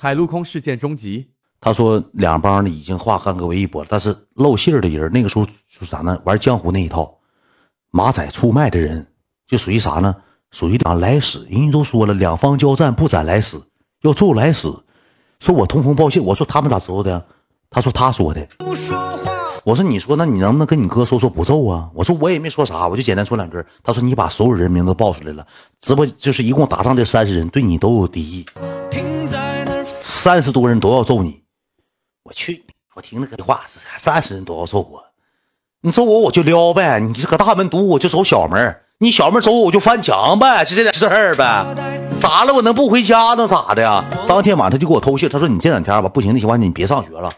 海陆空事件终极。他说两帮呢已经化干戈为玉帛了，但是露馅儿的人那个时候就是啥呢？玩江湖那一套，马仔出卖的人就属于啥呢？属于两来使。人家都说了，两方交战不斩来使，要揍来使。说我通风报信，我说他们咋知道的？他说他说的。我说你说那你能不能跟你哥说说不揍啊？我说我也没说啥，我就简单说两句。他说你把所有人名字报出来了，直播就是一共打仗这三十人对你都有敌意，三十多人都要揍你。我去，我听那个话是三十人都要揍我，你揍我我就撩呗，你搁大门堵我就走小门，你小门走我我就翻墙呗，就这点事儿呗。咋了？我能不回家呢？咋的呀？当天晚上他就给我偷信，他说你这两天吧不行，那行话你别上学了，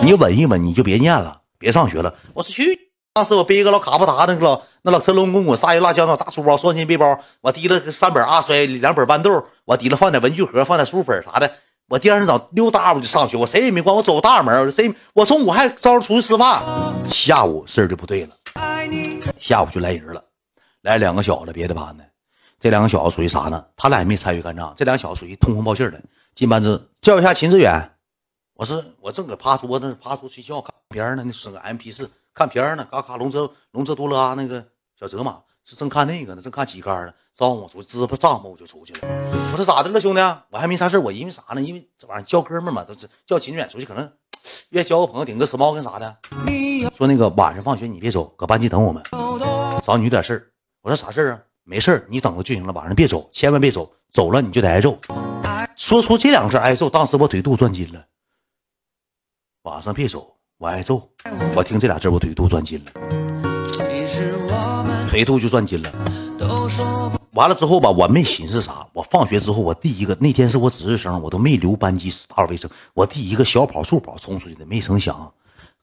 你稳一稳，你就别念了，别上学了。我说去，当时我背一个老卡布达那个老那老成龙滚滚鲨鱼辣椒那大书包，双肩背包，我提了三本阿衰，两本豌豆，我提了放点文具盒，放点书本啥的。我第二天早溜达我就上学，我谁也没管我走大门，谁我中午还招着出去吃饭，下午事儿就不对了，下午就来人了，来两个小子别的班的，这两个小子属于啥呢？他俩也没参与干仗，这两个小子属于通风报信的。进班子叫一下秦志远，我说我正搁趴桌子趴桌睡觉看片呢，那是个 M P 四看片呢，嘎嘎龙泽龙泽多拉那个小泽马是正看那个呢，正看旗杆呢。招呼我出去支不帐篷我就出去了。我说咋的了兄弟？我还没啥事我因为啥呢？因为这玩意交哥们嘛，都是叫秦远出去，可能愿交个朋友，顶个时髦跟啥的。说那个晚上放学你别走，搁班级等我们，找你有点事儿我说啥事儿啊？没事儿你等着就行了。晚上别走，千万别走，走了你就得挨揍。说出这两个字挨揍，当时我腿肚转筋了。晚上别走，我挨揍。我听这俩字我腿肚转筋了，其实我腿肚就转筋了。完了之后吧，我没寻思啥。我放学之后，我第一个那天是我值日生，我都没留班级打扫卫生。我第一个小跑速跑冲出去的，没成想，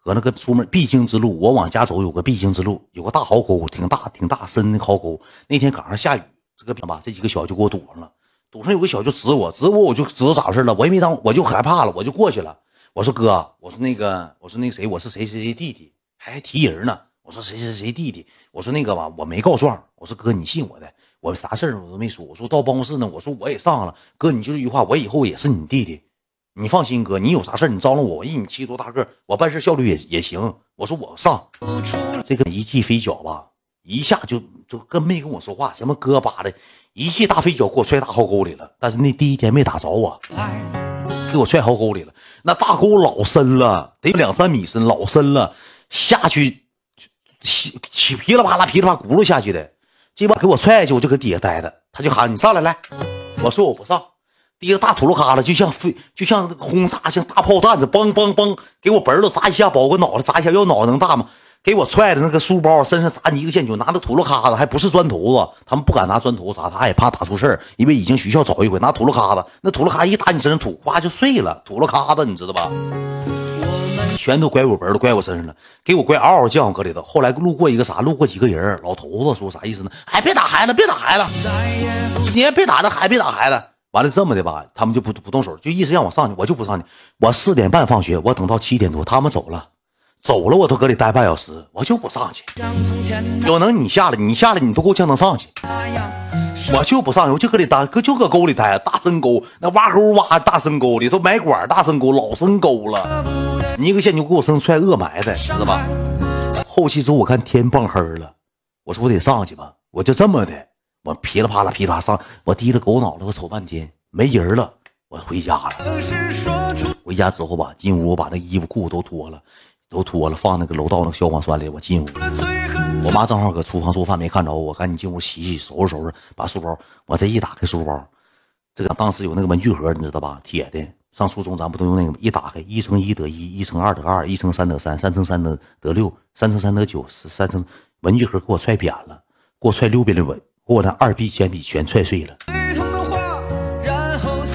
搁那个出门必经之路，我往家走有个必经之路，有个大壕沟，挺大挺大深的壕沟。那天赶上下雨，这个吧，这几个小就给我堵上了。堵上有个小就指我，指我我就知道咋回事了。我也没当，我就害怕了，我就过去了。我说哥，我说那个，我说那个谁，我是谁谁谁弟弟，还提人呢。我说谁谁谁弟弟，我说那个吧，我没告状。我说哥，你信我的。我啥事儿我都没说，我说到办公室呢，我说我也上了，哥你就这句话，我以后也是你弟弟，你放心，哥，你有啥事儿你招呼我，我一米七多大个，我办事效率也也行。我说我上，这个一记飞脚吧，一下就就跟没跟我说话，什么哥巴的，一记大飞脚给我踹大壕沟里了。但是那第一天没打着我，给我踹壕沟里了。那大沟老深了，得两三米深，老深了，下去起起噼里啪啦噼里啪啦轱辘下去的。鸡巴给我踹下去，我就搁底下待着。他就喊你上来来，我说我不上。第一个大土噜卡了，就像飞，就像轰炸，像大炮弹子，嘣嘣嘣，给我本都砸一下，把我脑袋砸一下。要脑袋能大吗？给我踹的那个书包身上砸你一个线球，拿那土噜卡子，还不是砖头子。他们不敢拿砖头砸，他也怕打出事儿，因为已经学校找一回，拿土噜卡子，那土噜卡一打你身上土，哗就碎了。土噜卡子，你知道吧？全都拐我本都拐我身上了，给我拐嗷嗷叫搁里头。后来路过一个啥，路过几个人，老头子说啥意思呢？哎，别打孩子，别打孩子，你也别打这孩子，别打孩子。完了这么的吧，他们就不不动手，就意思让我上去，我就不上去。我四点半放学，我等到七点多，他们走了，走了我都搁里待半小时，我就不上去。有能你下来，你下来你都给我叫能上去。我就不上去，我就搁里待，搁就搁沟里待，大深沟，那挖沟挖大深沟里头埋管大深沟老深沟了，你一个线就给我生踹恶埋汰，知道吧？后期之后我看天傍黑了，我说我得上去吧，我就这么的，我噼里啪啦噼里啪啦上，我低着狗脑袋，我瞅半天没人了，我回家了。回家之后吧，进屋我把那衣服裤子都脱了，都脱了，放那个楼道那个消防栓里，我进屋。我妈正好搁厨房做饭，没看着我，赶紧进屋洗洗，收拾收拾，把书包。我这一打开书包，这个当时有那个文具盒，你知道吧？铁的。上初中咱不都用那个吗？一打开，一乘一得一，一乘二得二，一乘三得三，三乘三得得六，三乘三得九，三乘文具盒给我踹扁了，给我踹六边的文，给我那二 B 铅笔全踹碎了，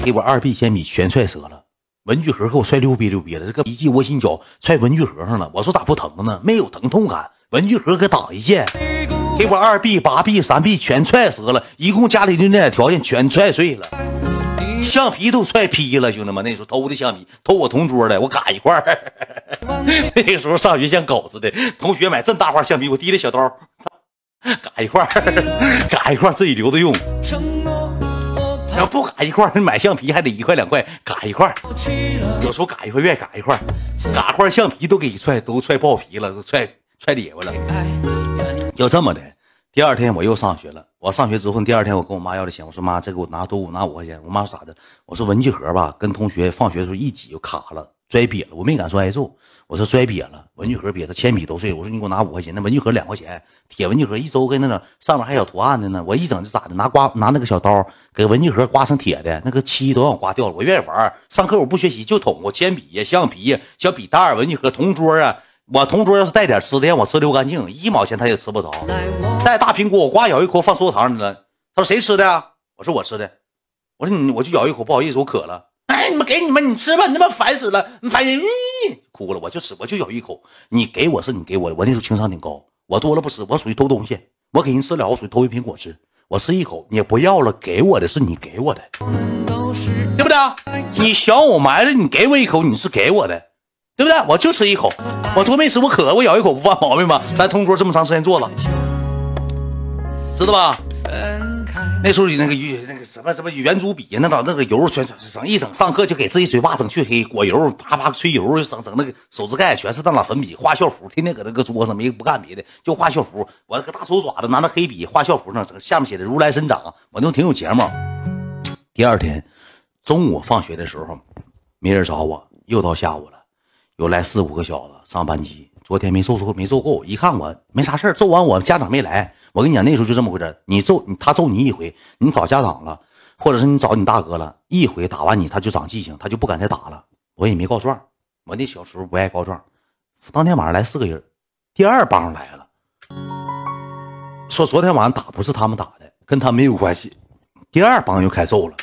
给我二 B 铅笔全踹折了，文具盒给我踹溜瘪溜瘪的，这个一记窝心脚踹文具盒上了。我说咋不疼呢？没有疼痛感。文具盒给挡一剑，给我二 B、八 B、三 B 全踹折了，一共家里就那点条件全踹碎了，橡皮都踹劈了，兄弟们，那时候偷的橡皮，偷我同桌的，我嘎一块儿。那个时候上学像狗似的，同学买这么大块橡皮，我提着小刀，嘎一块儿，嘎一块儿自己留着用。要不嘎一块儿，买橡皮还得一块两块，嘎一块儿。有时候嘎一块愿意嘎一块儿，嘎块橡皮都给一踹，都踹爆皮了，都踹踹裂了。就这么的，第二天我又上学了。我上学之后，第二天我跟我妈要的钱，我说妈，这给我拿多，我拿五块钱。我妈说咋的？我说文具盒吧，跟同学放学的时候一挤就卡了，摔瘪了。我没敢说挨揍。我说摔瘪了，文具盒瘪了，铅笔都碎。我说你给我拿五块钱，那文具盒两块钱，铁文具盒一周跟那种上面还有图案的呢。我一整就咋的，拿刮拿那个小刀给文具盒刮成铁的，那个漆都让我刮掉了。我愿意玩，上课我不学习就捅我铅笔呀、橡皮呀、小笔袋、文具盒、同桌啊。我同桌要是带点吃的，让我吃溜干净，一毛钱他也吃不着。带大苹果，我呱咬一口放桌子上了。他说谁吃的呀？我说我吃的。我说你我就咬一口，不好意思，我渴了。哎，你们给你们，你吃吧，你他妈烦死了，你烦人。哭了，我就吃，我就咬一口。你给我是你给我的，我那时候情商挺高，我多了不吃，我属于偷东西。我给人吃了，我属于偷一苹果吃。我吃一口，你不要了，给我的是你给我的，对不对？你想我埋了，你给我一口，你是给我的，对不对？我就吃一口，我多没吃，我渴，我咬一口不犯毛病吗？咱同桌这么长时间做了，知道吧？那时候那个那个什么什么圆珠笔，那把那个油全整一整，上课就给自己嘴巴整黢黑，裹油啪啪吹油，整整那个手指盖全是那俩粉笔，画校服，天天搁那个桌上没不干别的，就画校服。我那个大手爪子拿那黑笔画校服上，整下面写的如来神掌，我那挺有节目。第二天中午放学的时候，没人找我，又到下午了，又来四五个小子上班级。昨天没揍够，没揍够，一看我没啥事儿揍完我家长没来。我跟你讲，那时候就这么回事你揍他揍你一回，你找家长了，或者是你找你大哥了，一回打完你，他就长记性，他就不敢再打了。我也没告状，我那小时候不爱告状。当天晚上来四个人，第二帮来了，说昨天晚上打不是他们打的，跟他没有关系。第二帮又开揍了。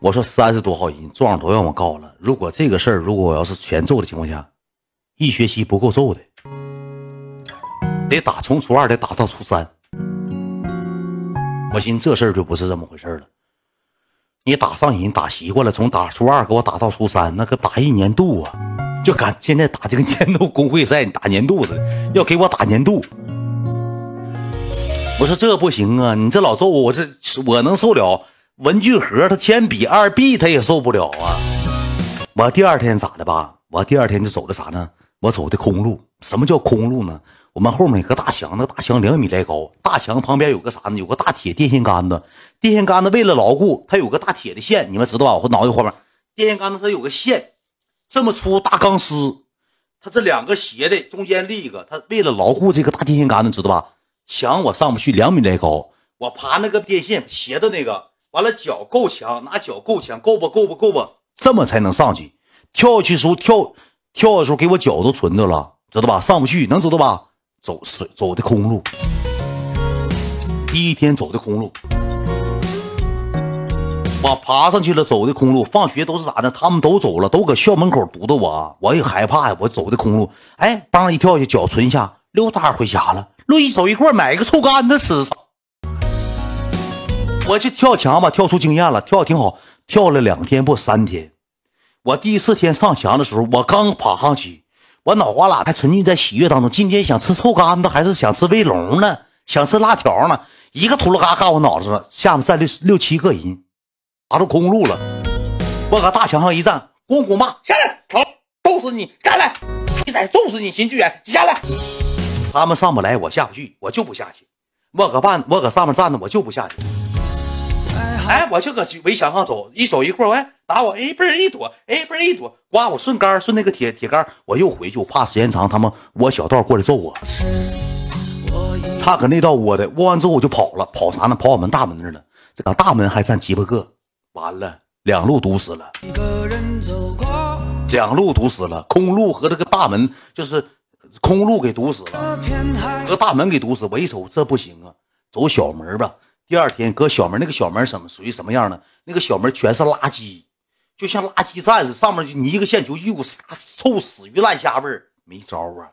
我说三十多号人，状都让我告了。如果这个事儿，如果我要是全揍的情况下。一学期不够揍的，得打从初二得打到初三。我寻思这事儿就不是这么回事了。你打上瘾，打习惯了，从打初二给我打到初三，那个打一年度啊，就赶现在打这个年度公会赛，你打年度似的，要给我打年度。我说这不行啊，你这老揍我，我这我能受了？文具盒他铅笔二 B 他也受不了啊。我第二天咋的吧？我第二天就走的啥呢？我走的空路，什么叫空路呢？我们后面有个大墙，那个大墙两米来高，大墙旁边有个啥呢？有个大铁电线杆子，电线杆子为了牢固，它有个大铁的线，你们知道吧？我脑袋后面，电线杆子它有个线，这么粗大钢丝，它这两个斜的，中间立一个，它为了牢固这个大电线杆子，知道吧？墙我上不去，两米来高，我爬那个电线斜的那个，完了脚够强，拿脚够强，够不够不够不，这么才能上去，跳下去时候跳。跳的时候给我脚都存着了，知道吧？上不去，能知道吧？走水走的空路，第一天走的空路，我爬上去了，走的空路。放学都是咋的？他们都走了，都搁校门口堵着我，我也害怕呀。我走的空路，哎，帮一跳下，脚存下，溜达回家了。路一走一过，买个臭干子吃。我去跳墙吧，跳出经验了，跳的挺好，跳了两天不三天。我第四天上墙的时候，我刚爬上去，我脑瓜子还沉浸在喜悦当中。今天想吃臭干子，还是想吃威龙呢？想吃辣条呢？一个秃噜嘎嘎我脑子上，下面站六六七个人，爬出空路了。我搁大墙上一站，咣咣骂：“下来，操，揍死你！下来，你再，揍死你！新剧员，下来！”他们上不来，我下不去，我就不下去。我搁半，我搁上面站着，我就不下去。哎，我就搁围墙上走，一走一会儿，哎，打我，哎，嘣一躲，哎，嘣一躲，刮我顺杆顺那个铁铁杆，我又回去，我怕时间长，他们窝小道过来揍我。他搁那道窝的，窝完之后我就跑了，跑啥呢？跑我们大门那儿了。这个大门还站鸡巴个，完了，两路堵死了，两路堵死了，空路和这个大门就是空路给堵死了，和大门给堵死。我一瞅，这不行啊，走小门吧。第二天搁小门，那个小门什么属于什么样呢？那个小门全是垃圾，就像垃圾站似的，上面就你一个线球，一股臭死鱼烂虾味儿，没招啊！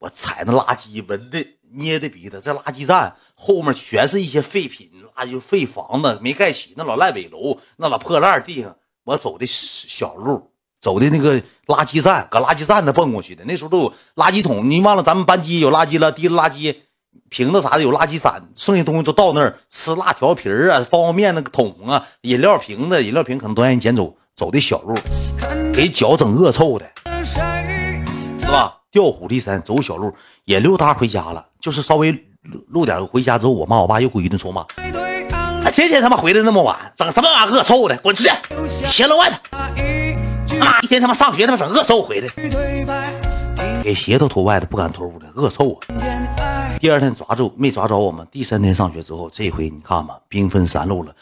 我踩那垃圾，闻的捏的鼻子。这垃圾站后面全是一些废品，垃圾废房子没盖起，那老烂尾楼，那老破烂地上。我走的小路，走的那个垃圾站，搁垃圾站那蹦过去的。那时候都有垃圾桶，你忘了咱们班级有垃圾了，提了垃圾。瓶子啥的有垃圾散，剩下东西都到那儿吃辣条皮儿啊、方便面那个桶啊、饮料瓶子、饮料瓶可能都让人捡走，走的小路，给脚整恶臭的，是吧？调虎离山，走小路，也溜达回家了，就是稍微录录点回家之后，我妈我爸又给我一顿臭骂，天天他妈回来那么晚，整什么玩意恶臭的，滚出去，闲了外头，妈一天他妈上学他妈整恶臭回来，给鞋都脱外头，不敢脱屋的，恶臭啊！第二天抓住没抓着我们？第三天上学之后，这回你看吧，兵分三路了。